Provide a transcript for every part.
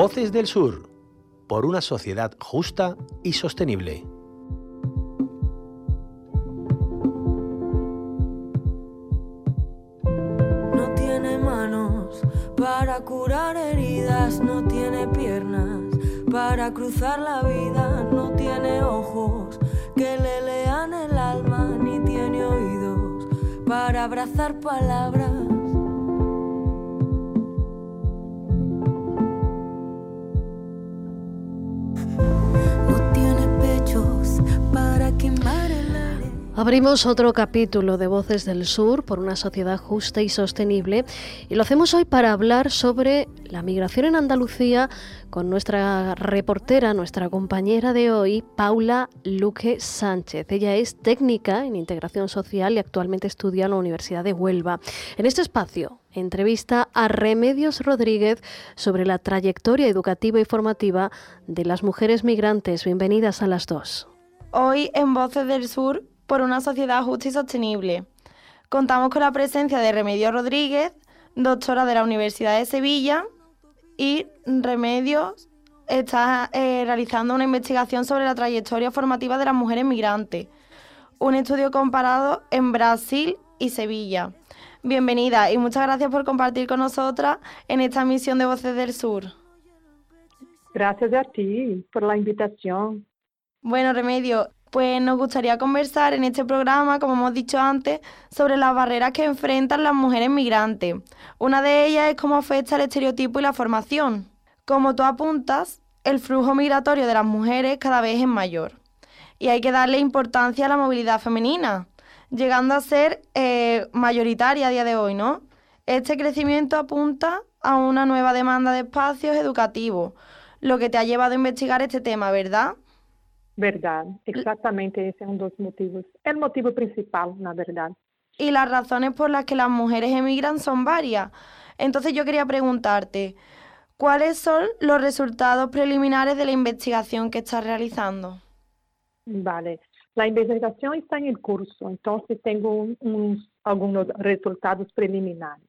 Voces del Sur, por una sociedad justa y sostenible. No tiene manos para curar heridas, no tiene piernas para cruzar la vida, no tiene ojos que le lean el alma, ni tiene oídos para abrazar palabras. Abrimos otro capítulo de Voces del Sur por una sociedad justa y sostenible y lo hacemos hoy para hablar sobre la migración en Andalucía con nuestra reportera, nuestra compañera de hoy, Paula Luque Sánchez. Ella es técnica en integración social y actualmente estudia en la Universidad de Huelva. En este espacio entrevista a Remedios Rodríguez sobre la trayectoria educativa y formativa de las mujeres migrantes. Bienvenidas a las dos. Hoy en Voces del Sur por una sociedad justa y sostenible. Contamos con la presencia de Remedios Rodríguez, doctora de la Universidad de Sevilla, y Remedios está eh, realizando una investigación sobre la trayectoria formativa de las mujeres migrantes, un estudio comparado en Brasil y Sevilla. Bienvenida y muchas gracias por compartir con nosotras en esta misión de Voces del Sur. Gracias a ti por la invitación. Bueno, Remedio, pues nos gustaría conversar en este programa, como hemos dicho antes, sobre las barreras que enfrentan las mujeres migrantes. Una de ellas es cómo afecta el estereotipo y la formación. Como tú apuntas, el flujo migratorio de las mujeres cada vez es mayor. Y hay que darle importancia a la movilidad femenina, llegando a ser eh, mayoritaria a día de hoy, ¿no? Este crecimiento apunta a una nueva demanda de espacios educativos, lo que te ha llevado a investigar este tema, ¿verdad? Verdad, exactamente ese es uno de los motivos, el motivo principal, la verdad. Y las razones por las que las mujeres emigran son varias. Entonces yo quería preguntarte, ¿cuáles son los resultados preliminares de la investigación que estás realizando? Vale, la investigación está en el curso, entonces tengo un, un, algunos resultados preliminares.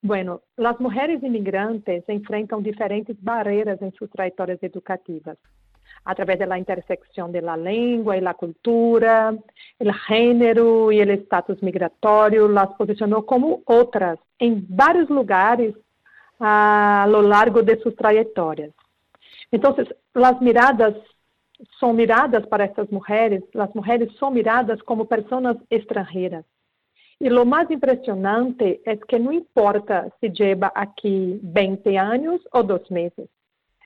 Bueno, las mujeres inmigrantes enfrentan diferentes barreras en sus trayectorias educativas. A través de la intersección de la lengua la cultura, el género y el estatus migratorio, las posicionó como otras en varios lugares a lo largo de sus trayectorias. Entonces, las miradas son miradas para estas mujeres, las mujeres son miradas como personas extranjeras. Y lo más impresionante es que no importa si lleva aquí 20 años o dos meses,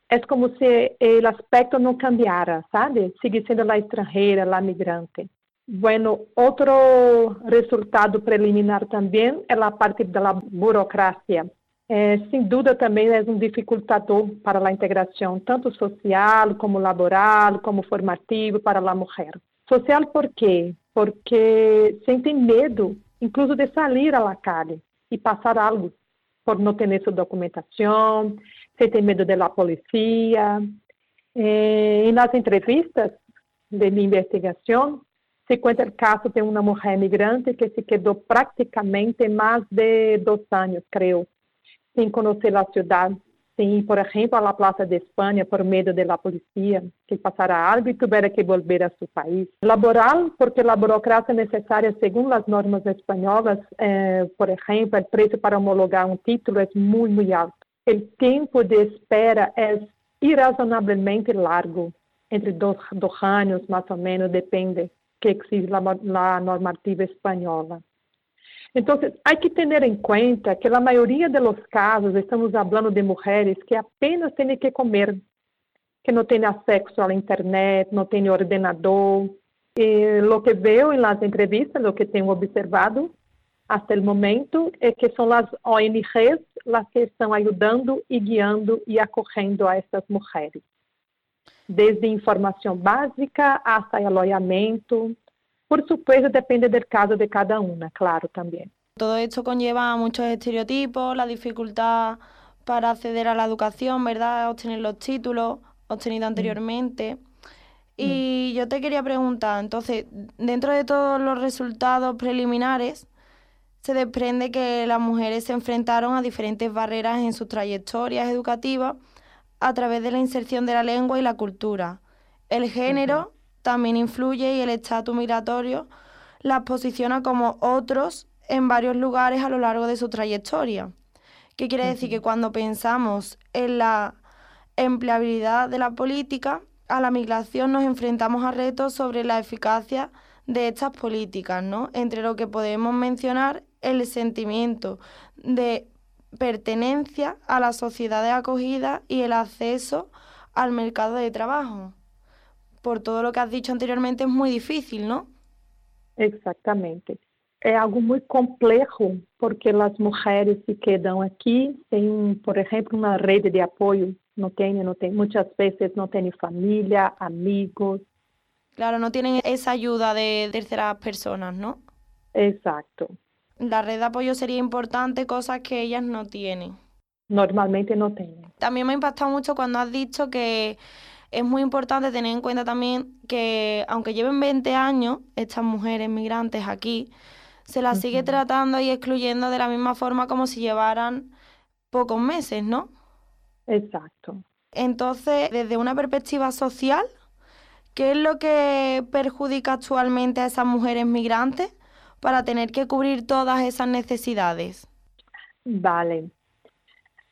é como se o aspecto não cambiara, sabe? Sigue sendo a estrangeira, a migrante. Bueno, outro resultado preliminar também é a parte da burocracia. É, sem dúvida também é um dificultador para a integração, tanto social como laboral, como formativo para a mulher. Social por quê? Porque sentem medo, incluso de sair à calle e passar algo por não ter sua documentação, se tem medo da polícia. Eh, nas entrevistas de minha investigação, se conta o caso de uma mulher migrante que se quedou praticamente mais de dois anos, creio, sem conhecer a cidade, sem ir, por exemplo, à Plaza de Espanha por medo da polícia, que passara algo e tivera que volver a seu país. Laboral, porque a burocracia necessária, segundo as normas espanholas, eh, por exemplo, o preço para homologar um título é muito, muito alto o tempo de espera é irrazonablemente largo, entre dois, dois anos, mais ou menos, depende que existe a normativa espanhola. Então, há que ter em conta que a maioria dos casos estamos falando de mulheres que apenas têm que comer, que não têm acesso à internet, não têm ordenador. E o que vejo nas entrevistas, o que tenho observado, hasta el momento é que são as ONGs as que estão ajudando e guiando e acolhendo a essas mulheres. Desde informação básica até alojamento. Por supuesto, depende do caso de cada uma, claro, também. Todo esto conlleva muchos estereotipos, la dificultad para acceder a la educación, ¿verdad? Obtener los títulos obtenidos anteriormente. Y yo te quería preguntar, entonces, dentro de todos los resultados preliminares, se desprende que las mujeres se enfrentaron a diferentes barreras en sus trayectorias educativas a través de la inserción de la lengua y la cultura. El género también influye y el estatus migratorio las posiciona como otros en varios lugares a lo largo de su trayectoria. ¿Qué quiere decir? Que cuando pensamos en la empleabilidad de la política, a la migración nos enfrentamos a retos sobre la eficacia de estas políticas, ¿no? Entre lo que podemos mencionar el sentimiento de pertenencia a la sociedad de acogida y el acceso al mercado de trabajo. Por todo lo que has dicho anteriormente es muy difícil, ¿no? Exactamente. É algo muito complexo, porque as mulheres se quedam aqui sem, por exemplo, uma rede de apoio. Não tem, não tem, muitas vezes não têm família, amigos. Claro, no tienen esa ayuda de terceras personas, ¿no? Exacto. La red de apoyo sería importante, cosas que ellas no tienen. Normalmente no tienen. También me ha impactado mucho cuando has dicho que es muy importante tener en cuenta también que aunque lleven 20 años, estas mujeres migrantes aquí, se las sigue tratando y excluyendo de la misma forma como si llevaran pocos meses, ¿no? Exacto. Entonces, desde una perspectiva social, ¿qué es lo que perjudica actualmente a esas mujeres migrantes para tener que cubrir todas esas necesidades? Vale.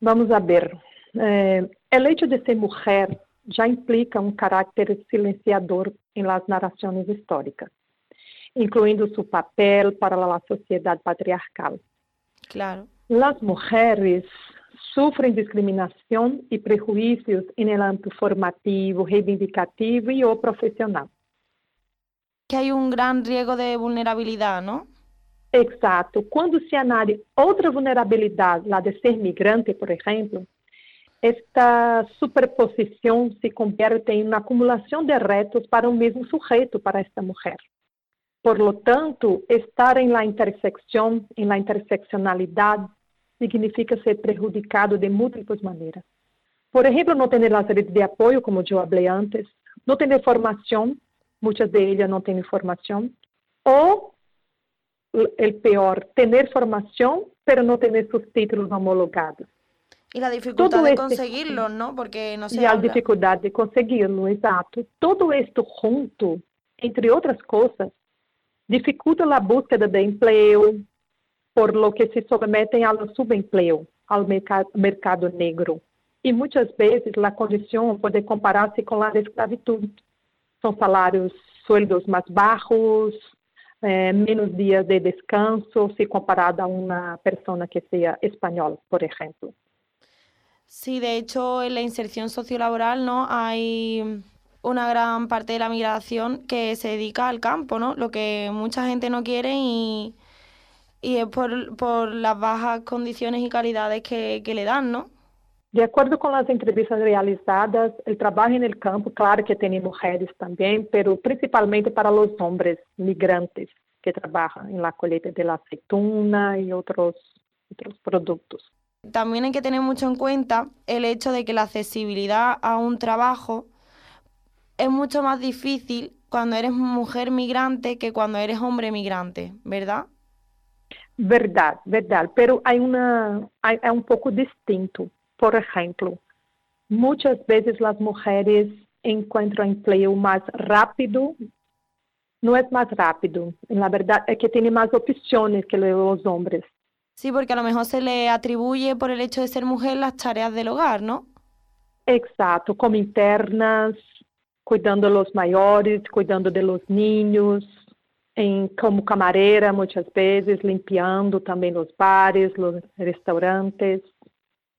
Vamos a ver. Eh, el hecho de ser mujer ya implica un carácter silenciador en las narraciones históricas, incluindo su papel para la sociedad patriarcal. Claro. Las mujeres sufrem discriminação e prejuízos em âmbito formativo, reivindicativo e ou profissional. Que há um grande risco de vulnerabilidade, não? Exato. Quando se analisa outra vulnerabilidade, lá de ser migrante, por exemplo, esta superposição se converte em uma acumulação de retos para o mesmo sujeito, para esta mulher. Por lo tanto, estar em la intersecção, em la interseccionalidade, significa ser prejudicado de múltiplas maneiras. Por exemplo, não ter as redes de apoio, como eu falei antes, não ter formação, muitas de não têm formação, ou, o pior, ter formação, mas não ter seus títulos homologados. E a dificuldade Todo de conseguirlo, não? Porque não se E a dificuldade de consegui-lo, exato. Todo isto junto, entre outras coisas, dificulta a búsqueda de emprego, por lo que se someten ao subempleo, ao mercado negro. E muitas vezes a condição pode comparar-se com a esclavitud. São salários, sueldos mais baixos, eh, menos dias de descanso, se comparado a uma pessoa que seja espanhola, por exemplo. Sí, de hecho, en la inserción sociolaboral, ¿no? Hay una gran parte de la migración que se dedica al campo, ¿no? Lo que mucha gente no quiere y, es por, por las bajas condiciones y calidades que, que le dan, ¿no? De acordo com as entrevistas realizadas, o trabalho no campo, claro que tem mulheres também, mas principalmente para os homens migrantes que trabalham na colheita de la aceituna e outros, outros produtos. También hay que tener mucho en cuenta el hecho de que la accesibilidad a un trabajo es mucho más difícil cuando eres mujer migrante que cuando eres hombre migrante, ¿verdad? Verdade, verdade. Pero há uma é um pouco distinto. Por exemplo, muitas vezes as mulheres encontram emprego mais rápido. Não é mais rápido. Na verdade, é que tem mais opções que os homens. Sí, porque a lo mejor se le atribuye por el hecho de ser mujer las tareas del hogar, ¿no? Exato, como internas, cuidando de los mayores, cuidando de los niños, como camareira muitas vezes, limpiando também os bares, os restaurantes.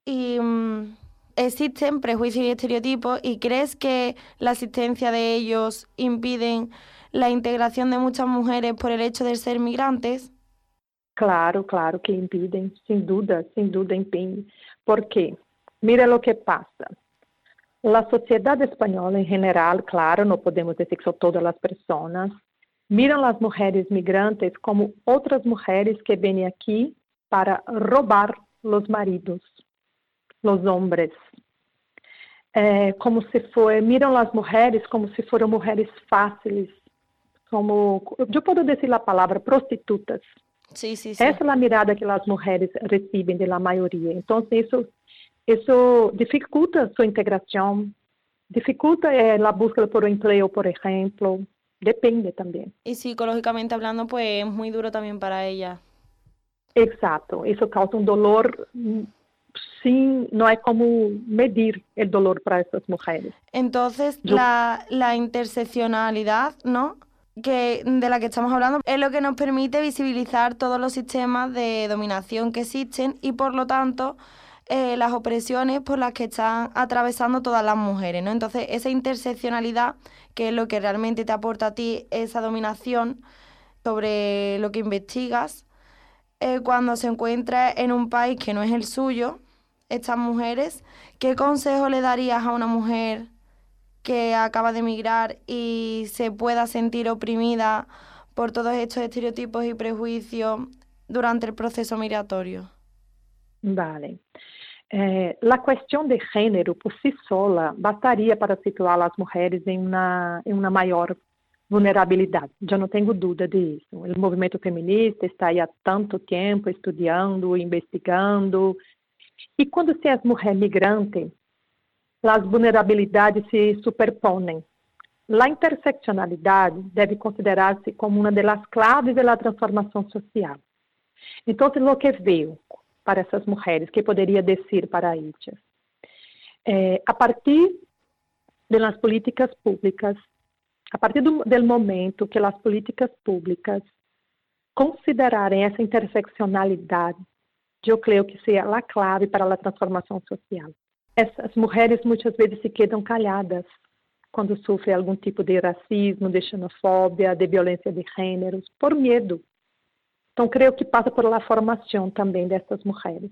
Y um, existen prejuicios y estereotipos y crees que la existencia de ellos impiden la integración de muchas mujeres por el hecho de ser migrantes? Claro, claro que impidem, sem dúvida, sem dúvida impedem. Por quê? Mira o que passa. A sociedade espanhola em geral, claro, não podemos dizer que são todas as pessoas, miram as mulheres migrantes como outras mulheres que vêm aqui para roubar os maridos, os homens. É, como se for, miram as mulheres como se foram mulheres fáceis, como, eu posso dizer a palavra prostitutas. Sí, sí, sí. Essa é a mirada que as mulheres recebem da maioria. Então, isso Isso dificulta sua integração, dificulta eh, a busca por um emprego, por exemplo. Depende também. Y psicológicamente hablando, pues es muy duro también para ella. Exato. Isso causa um dolor. Sim, não é como medir o dolor para essas mulheres. Entonces, Yo- la, la interseccionalidad, ¿no? Que, de la que estamos hablando, es lo que nos permite visibilizar todos los sistemas de dominación que existen y, por lo tanto, eh, las opresiones por las que están atravesando todas las mujeres, ¿no? Entonces, esa interseccionalidad, que es lo que realmente te aporta a ti esa dominación sobre lo que investigas, eh, cuando se encuentra en un país que no es el suyo, estas mujeres, ¿qué consejo le darías a una mujer que acaba de emigrar y se pueda sentir oprimida por todos estos estereotipos y prejuicios durante el proceso migratorio? Vale. Eh, a questão de gênero, por si sola, bastaria para situar as mulheres em uma, em uma maior vulnerabilidade. Eu não tenho dúvida disso. O movimento feminista está aí há tanto tempo estudando, investigando. E quando se é mulher migrante, as vulnerabilidades se superponem. A interseccionalidade deve considerar-se como uma das claves da transformação social. Então, o que veio para essas mulheres, que poderia dizer para elas? Eh, a partir das políticas públicas, a partir do, do momento que as políticas públicas considerarem essa interseccionalidade, eu creio que seja a clave para a transformação social. Essas mulheres muitas vezes se quedam caladas quando sofrem algum tipo de racismo, de xenofobia, de violência de gêneros, por medo. Então, creio que passa por la formação também dessas mulheres.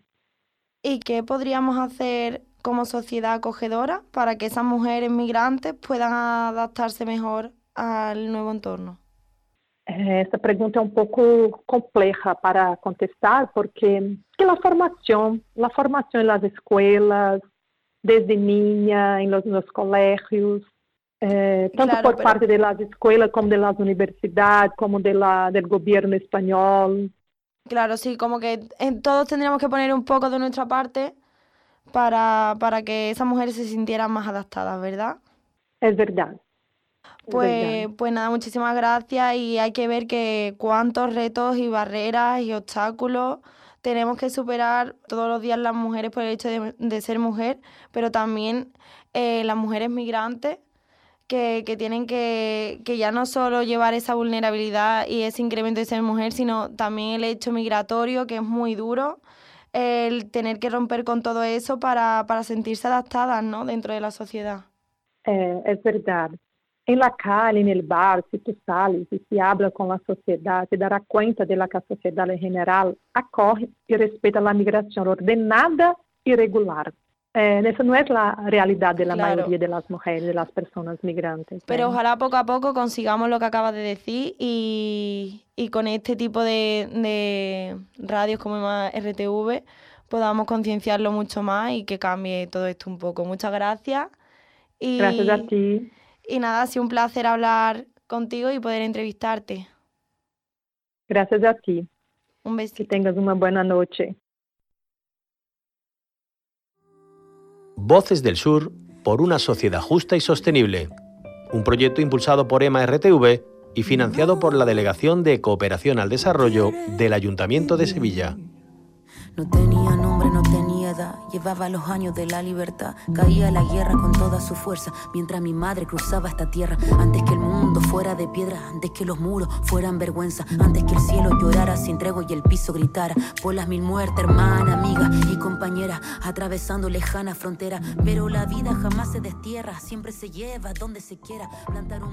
¿Y qué podríamos hacer como sociedad acogedora para que esas mujeres migrantes puedan adaptarse mejor al nuevo entorno? Eh, Essa pergunta é um pouco complexa para contestar, porque, porque a formação, a formação nas escolas, desde niña, em los, nos colégios, eh, tanto Claro, por pero- parte das escolas como das universidades, como de la, del governo espanhol. Claro, sí, como que eh, todos tendríamos que poner un poco de nuestra parte para, para que esas mujeres se sintieran más adaptadas, ¿verdad? É verdade. Pues, pues nada, muchísimas gracias y hay que ver que cuántos retos y barreras y obstáculos tenemos que superar todos los días las mujeres por el hecho de, de ser mujer, pero también eh, las mujeres migrantes que, que tienen que, que ya no solo llevar esa vulnerabilidad y ese incremento de ser mujer, sino también el hecho migratorio, que es muy duro, el tener que romper con todo eso para, para sentirse adaptadas ¿no? dentro de la sociedad. É, é verdade. Em la calle, en el bar, si tu sales e se habla com a sociedade, te dará conta de la que a sociedade em geral acorre e respeita a migração ordenada e regular. Eh, essa não é a realidade da Claro. maioria das mulheres, das pessoas migrantes. Pero né? ojalá poco a poco consigamos lo que acabas de decir y, y con este tipo de, de radios como RTV podamos concienciarlo mucho más y que cambie todo esto un poco. Muchas gracias. Y, Graças a ti. Y nada, ha sido un placer hablar contigo y poder entrevistarte. Graças a ti. Un Que besito. tenhas uma boa noite. Voces del Sur por una sociedad justa y sostenible. Un proyecto impulsado por EMA RTV y financiado por la Delegación de Cooperación al Desarrollo del Ayuntamiento de Sevilla. No tenía nombre, no Llevaba los años de la libertad. Caía la guerra con toda su fuerza. Mientras mi madre cruzaba esta tierra. Antes que el mundo fuera de piedra. Antes que los muros fueran vergüenza. Antes que el cielo llorara sin tregua y el piso gritara. Por las mil muertes, hermana, amiga y compañera. Atravesando lejana frontera. Pero la vida jamás se destierra. Siempre se lleva donde se quiera. Plantar un